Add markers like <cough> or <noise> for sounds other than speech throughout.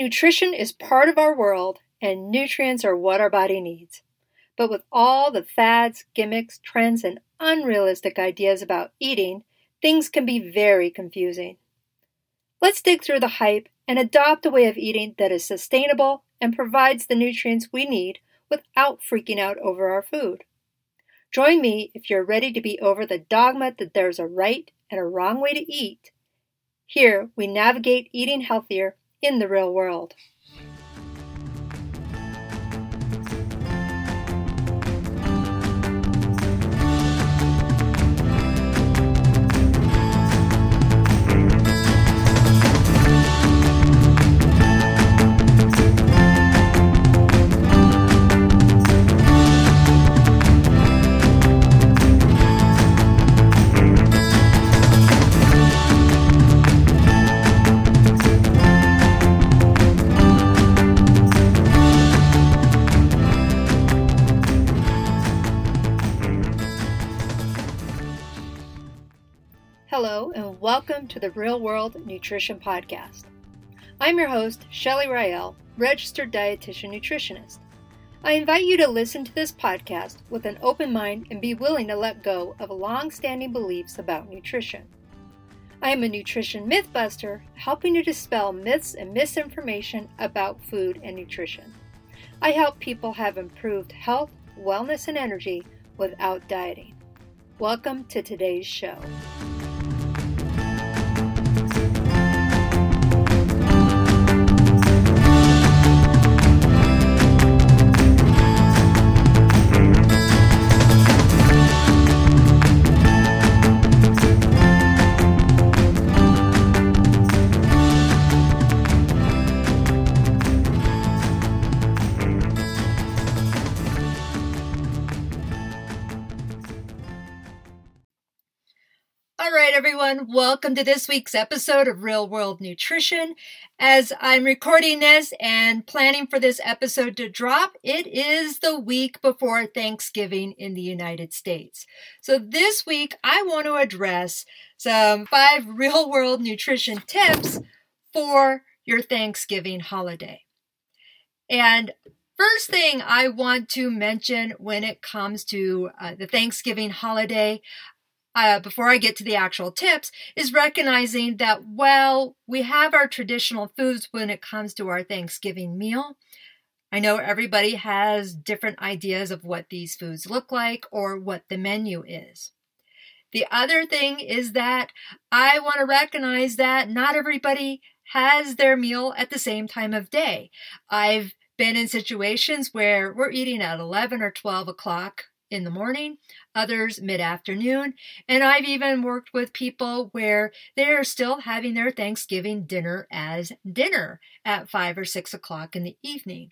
Nutrition is part of our world, and nutrients are what our body needs. But with all the fads, gimmicks, trends, and unrealistic ideas about eating, things can be very confusing. Let's dig through the hype and adopt a way of eating that is sustainable and provides the nutrients we need without freaking out over our food. Join me if you're ready to be over the dogma that there's a right and a wrong way to eat. Here we navigate eating healthier in the real world. Hello, and welcome to the Real World Nutrition Podcast. I'm your host, Shelly Rael, registered dietitian nutritionist. I invite you to listen to this podcast with an open mind and be willing to let go of long standing beliefs about nutrition. I am a nutrition mythbuster, helping to dispel myths and misinformation about food and nutrition. I help people have improved health, wellness, and energy without dieting. Welcome to today's show. Everyone, welcome to this week's episode of Real World Nutrition. As I'm recording this and planning for this episode to drop, it is the week before Thanksgiving in the United States. So this week, I want to address some five <laughs> real world nutrition tips for your Thanksgiving holiday. And First thing I want to mention when it comes to uh, the Thanksgiving holiday, uh, before I get to the actual tips, is recognizing that while we have our traditional foods when it comes to our Thanksgiving meal, I know everybody has different ideas of what these foods look like or what the menu is. The other thing is that I want to recognize that not everybody has their meal at the same time of day. I've been in situations where we're eating at 11 or 12 o'clock in the morning, others mid afternoon, and I've even worked with people where they're still having their Thanksgiving dinner as dinner at five or six o'clock in the evening.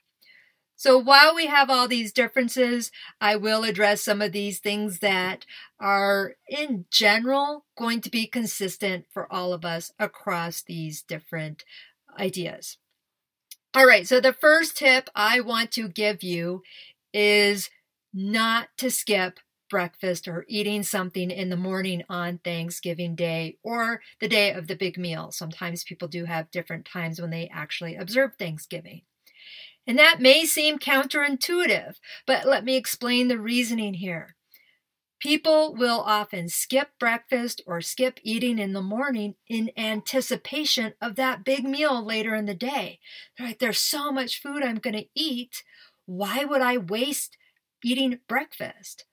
So while we have all these differences, I will address some of these things that are in general going to be consistent for all of us across these different ideas. All right, so the first tip I want to give you is not to skip breakfast or eating something in the morning on Thanksgiving Day or the day of the big meal. Sometimes people do have different times when they actually observe Thanksgiving. And that may seem counterintuitive, but let me explain the reasoning here. People will often skip breakfast or skip eating in the morning in anticipation of that big meal later in the day. Right? There's so much food I'm going to eat. Why would I waste eating breakfast.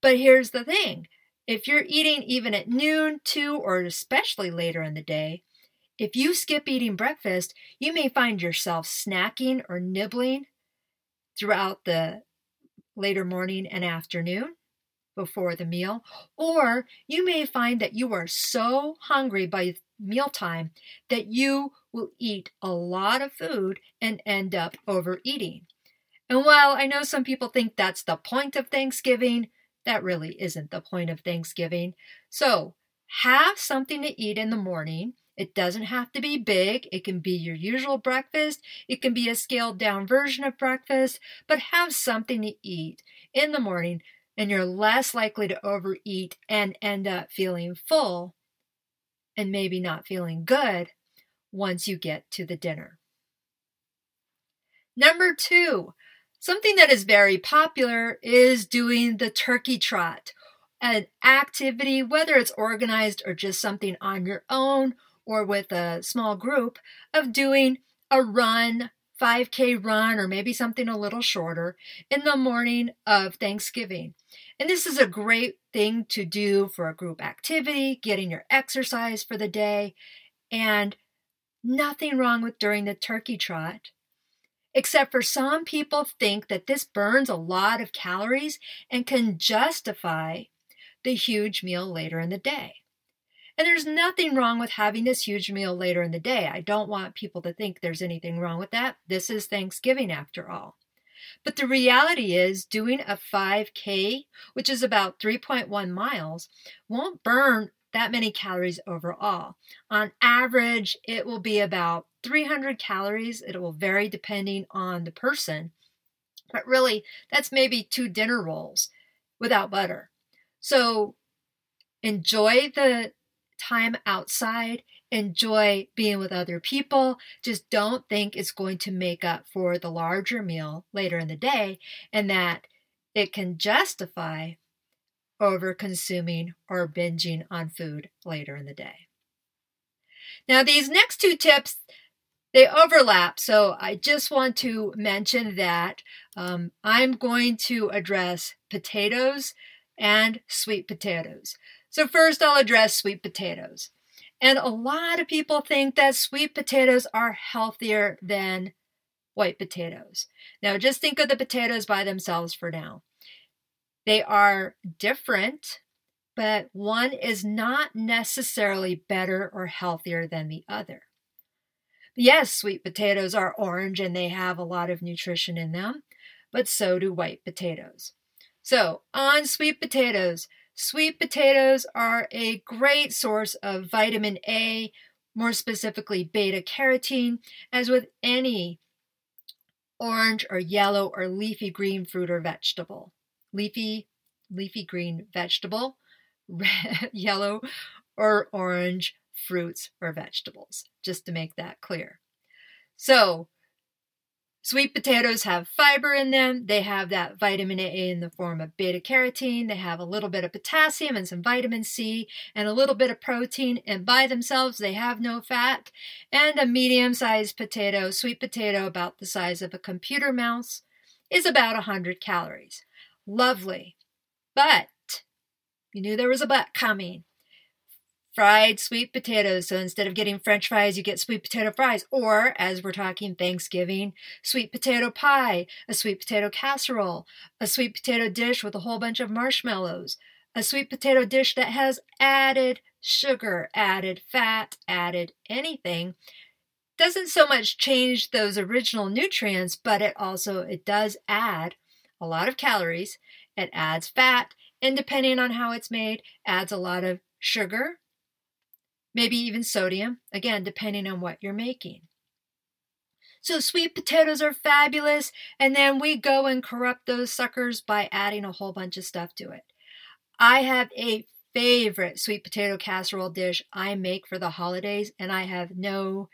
But here's the thing if you're eating even at noon, 2, or especially later in the day, if you skip eating breakfast, you may find yourself snacking or nibbling throughout the later morning and afternoon before the meal, or you may find that you are so hungry by mealtime that you will eat a lot of food and end up overeating. And while I know some people think that's the point of Thanksgiving, that really isn't the point of Thanksgiving. So, have something to eat in the morning. It doesn't have to be big. It can be your usual breakfast. It can be a scaled down version of breakfast, but have something to eat in the morning and you're less likely to overeat and end up feeling full and maybe not feeling good once you get to the dinner. Number two, something that is very popular is doing the turkey trot, an activity, whether it's organized or just something on your own or with a small group, of doing a run, 5K run, or maybe something a little shorter in the morning of Thanksgiving. And this is a great thing to do for a group activity, getting your exercise for the day, and nothing wrong with during the turkey trot. Except for some people think that this burns a lot of calories and can justify the huge meal later in the day. And there's nothing wrong with having this huge meal later in the day. I don't want people to think there's anything wrong with that. This is Thanksgiving after all. But the reality is, doing a 5K, which is about 3.1 miles, won't burn that many calories overall. On average, it will be about 300 calories. It will vary depending on the person. But really, that's maybe two dinner rolls without butter. So enjoy the time outside, enjoy being with other people. Just don't think it's going to make up for the larger meal later in the day and that it can justify over consuming or binging on food later in the day. Now, these next two tips they overlap, so I just want to mention that um, I'm going to address potatoes and sweet potatoes. So, first, I'll address sweet potatoes. And a lot of people think that sweet potatoes are healthier than white potatoes. Now, just think of the potatoes by themselves for now. They are different, but one is not necessarily better or healthier than the other. Yes, sweet potatoes are orange and they have a lot of nutrition in them, but so do white potatoes. So, on sweet potatoes, sweet potatoes are a great source of vitamin A, more specifically beta carotene, as with any orange or yellow or leafy green fruit or vegetable leafy, leafy green vegetable, red, <laughs> yellow, or orange fruits or vegetables, just to make that clear. So, sweet potatoes have fiber in them. They have that vitamin A in the form of beta carotene. They have a little bit of potassium and some vitamin C and a little bit of protein. And by themselves, they have no fat. And a medium sized potato, sweet potato about the size of a computer mouse, is about 100 calories. Lovely. But you knew there was a but coming. Fried sweet potatoes. So instead of getting french fries, you get sweet potato fries. Or, as we're talking Thanksgiving, sweet potato pie, a sweet potato casserole, a sweet potato dish with a whole bunch of marshmallows, a sweet potato dish that has added sugar, added fat, added anything doesn't so much change those original nutrients but it also it does add a lot of calories, it adds fat, and depending on how it's made, adds a lot of sugar, maybe even sodium, again, depending on what you're making. So sweet potatoes are fabulous, and then we go and corrupt those suckers by adding a whole bunch of stuff to it. I have a favorite sweet potato casserole dish I make for the holidays, and I have no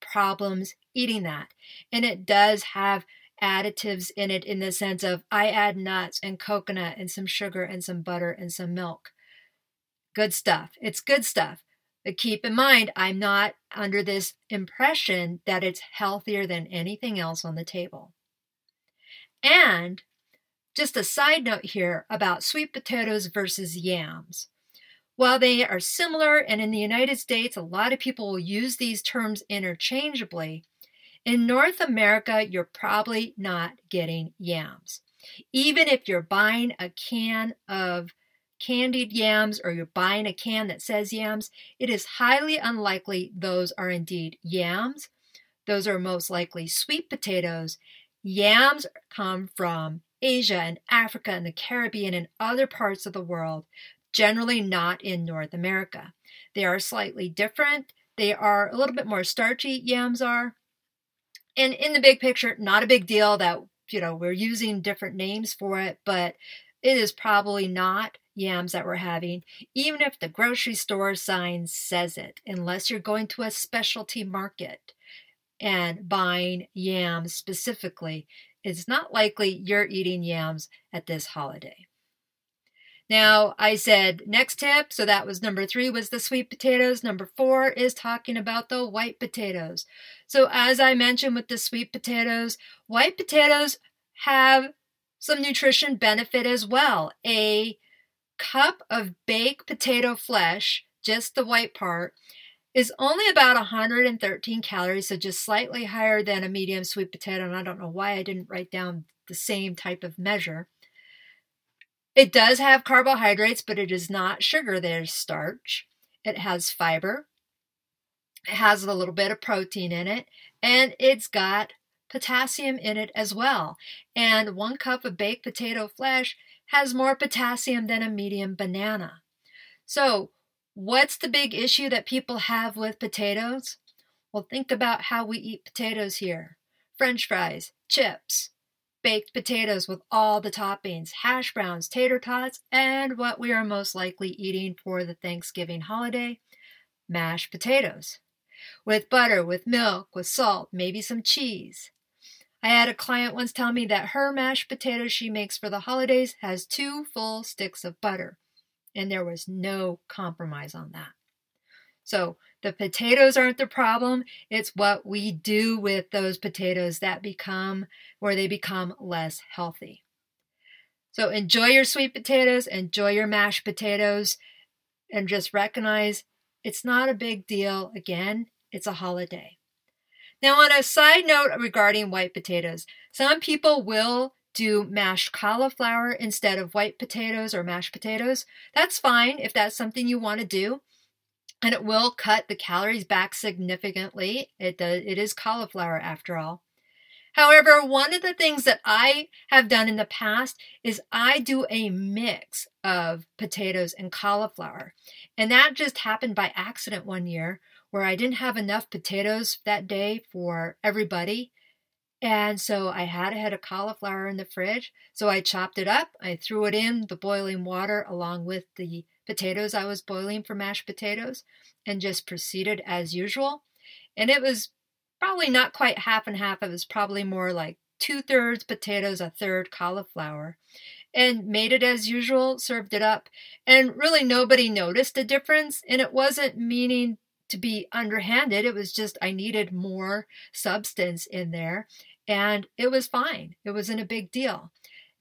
problems eating that. And it does have additives in it in the sense of I add nuts and coconut and some sugar and some butter and some milk. Good stuff. It's good stuff. But keep in mind, I'm not under this impression that it's healthier than anything else on the table. And just a side note here about sweet potatoes versus yams. While they are similar, and in the United States, a lot of people will use these terms interchangeably, in North America, you're probably not getting yams. Even if you're buying a can of candied yams or you're buying a can that says yams, it is highly unlikely those are indeed yams. Those are most likely sweet potatoes. Yams come from Asia and Africa and the Caribbean and other parts of the world, generally not in North America. They are slightly different. They are a little bit more starchy, yams are and in the big picture, not a big deal that, you know, we're using different names for it, but it is probably not yams that we're having, even if the grocery store sign says it, unless you're going to a specialty market. and buying yams specifically, it's not likely you're eating yams at this holiday. Now, I said next tip, so that was number three was the sweet potatoes. Number four is talking about the white potatoes. So, as I mentioned with the sweet potatoes, white potatoes have some nutrition benefit as well. A cup of baked potato flesh, just the white part, is only about 113 calories, so just slightly higher than a medium sweet potato. And I don't know why I didn't write down the same type of measure. It does have carbohydrates, but it is not sugar. There's starch. It has fiber. It has a little bit of protein in it, and it's got potassium in it as well. And one cup of baked potato flesh has more potassium than a medium banana. So, what's the big issue that people have with potatoes? Well, think about how we eat potatoes here French fries, chips, baked potatoes with all the toppings, hash browns, tater tots, and what we are most likely eating for the Thanksgiving holiday mashed potatoes. With butter, with milk, with salt, maybe some cheese. I had a client once tell me that her mashed potatoes she makes for the holidays has two full sticks of butter, and there was no compromise on that. So the potatoes aren't the problem. It's what we do with those potatoes that become where they become less healthy. So enjoy your sweet potatoes, enjoy your mashed potatoes, and just recognize it's not a big deal. Again, it's a holiday. Now, on a side note regarding white potatoes, some people will do mashed cauliflower instead of white potatoes or mashed potatoes. That's fine if that's something you want to do and it will cut the calories back significantly. It does, it is cauliflower after all. However, one of the things that I have done in the past is I do a mix of potatoes and cauliflower. And that just happened by accident one year where I didn't have enough potatoes that day for everybody. And so I had a head of cauliflower in the fridge. So I chopped it up, I threw it in the boiling water along with the potatoes I was boiling for mashed potatoes and just proceeded as usual. And it was probably not quite half and half. It was probably more like two thirds potatoes, a third cauliflower. And made it as usual, served it up. And really nobody noticed a difference. And it wasn't meaning to be underhanded. It was just I needed more substance in there. And it was fine. It wasn't a big deal.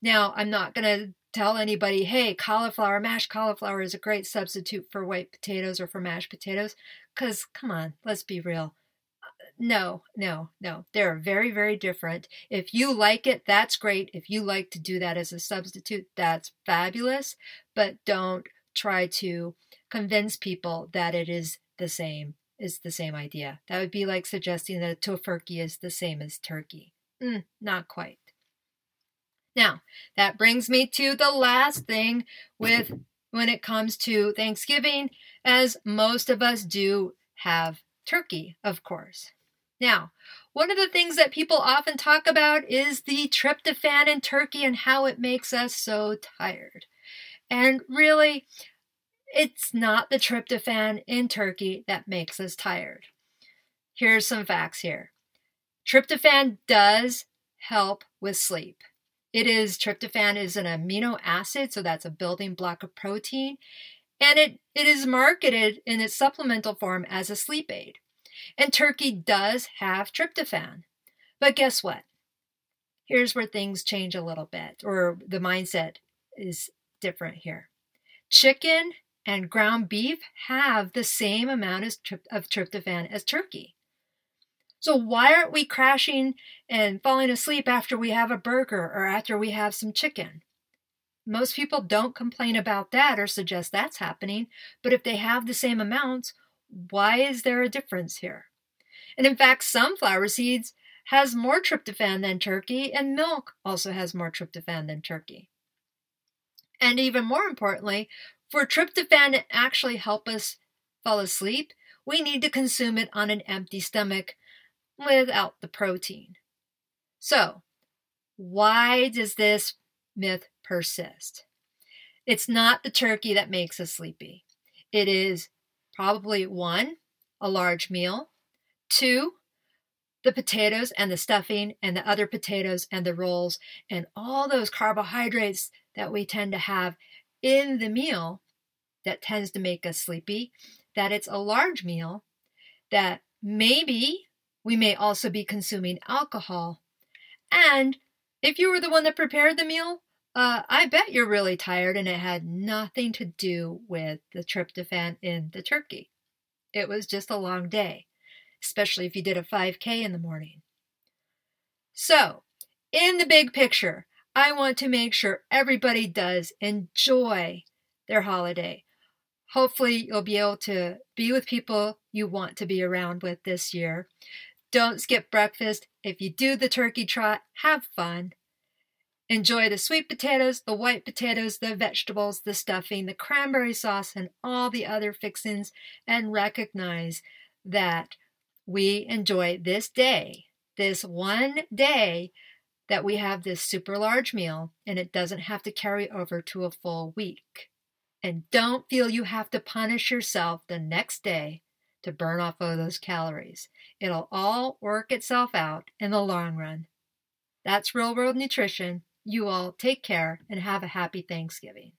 Now, I'm not going to tell anybody, hey, cauliflower, mashed cauliflower is a great substitute for white potatoes or for mashed potatoes. Because, come on, let's be real. No, no, no. They're very, very different. If you like it, that's great. If you like to do that as a substitute, that's fabulous. But don't try to convince people that it is the same is the same idea. That would be like suggesting that Tofurky is the same as turkey. Mm, not quite. Now, that brings me to the last thing with when it comes to Thanksgiving, as most of us do have turkey, of course. Now, one of the things that people often talk about is the tryptophan in turkey and how it makes us so tired. And really, it's not the tryptophan in turkey that makes us tired. Here's some facts here. Tryptophan does help with sleep. It is tryptophan is an amino acid, so that's a building block of protein, and it, it is marketed in its supplemental form as a sleep aid. And turkey does have tryptophan. But guess what? Here's where things change a little bit, or the mindset is different here. Chicken and ground beef have the same amount of tryptophan as turkey. So why aren't we crashing and falling asleep after we have a burger or after we have some chicken? Most people don't complain about that or suggest that's happening, but if they have the same amounts, why is there a difference here? And in fact, sunflower seeds has more tryptophan than turkey, and milk also has more tryptophan than turkey. And even more importantly, for tryptophan to actually help us fall asleep, we need to consume it on an empty stomach without the protein. So, why does this myth persist? It's not the turkey that makes us sleepy. It is probably one, a large meal, two, the potatoes and the stuffing and the other potatoes and the rolls and all those carbohydrates that we tend to have in the meal that tends to make us sleepy, that it's a large meal, that maybe we may also be consuming alcohol. And if you were the one that prepared the meal, uh, I bet you're really tired and it had nothing to do with the tryptophan in the turkey. It was just a long day especially if you did a 5K in the morning. So, in the big picture, I want to make sure everybody does enjoy their holiday. Hopefully, you'll be able to be with people you want to be around with this year. Don't skip breakfast. If you do the turkey trot, have fun. Enjoy the sweet potatoes, the white potatoes, the vegetables, the stuffing, the cranberry sauce, and all the other fixings, and recognize that we enjoy this day, this one day that we have this super large meal and it doesn't have to carry over to a full week. And don't feel you have to punish yourself the next day to burn off all those calories. It'll all work itself out in the long run. That's real world nutrition. You all take care and have a happy Thanksgiving.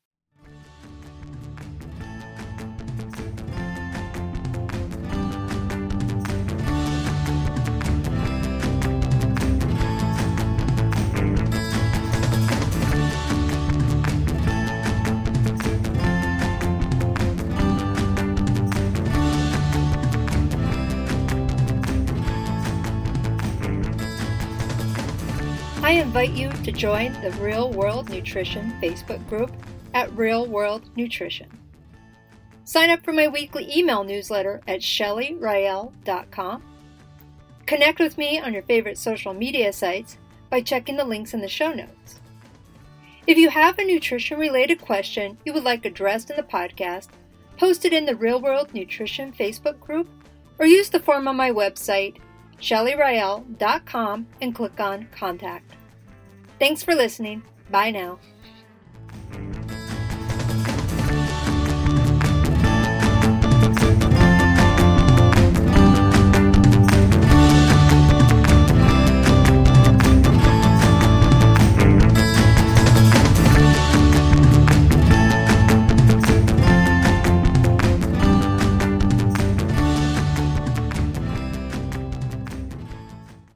I invite you to join the Real World Nutrition Facebook group at Real World Nutrition. Sign up for my weekly email newsletter at shellyrael.com. Connect with me on your favorite social media sites by checking the links in the show notes. If you have a nutrition related question you would like addressed in the podcast, post it in the Real World Nutrition Facebook group or use the form on my website, shellyrael.com, and click on Contact. Thanks for listening. Bye now.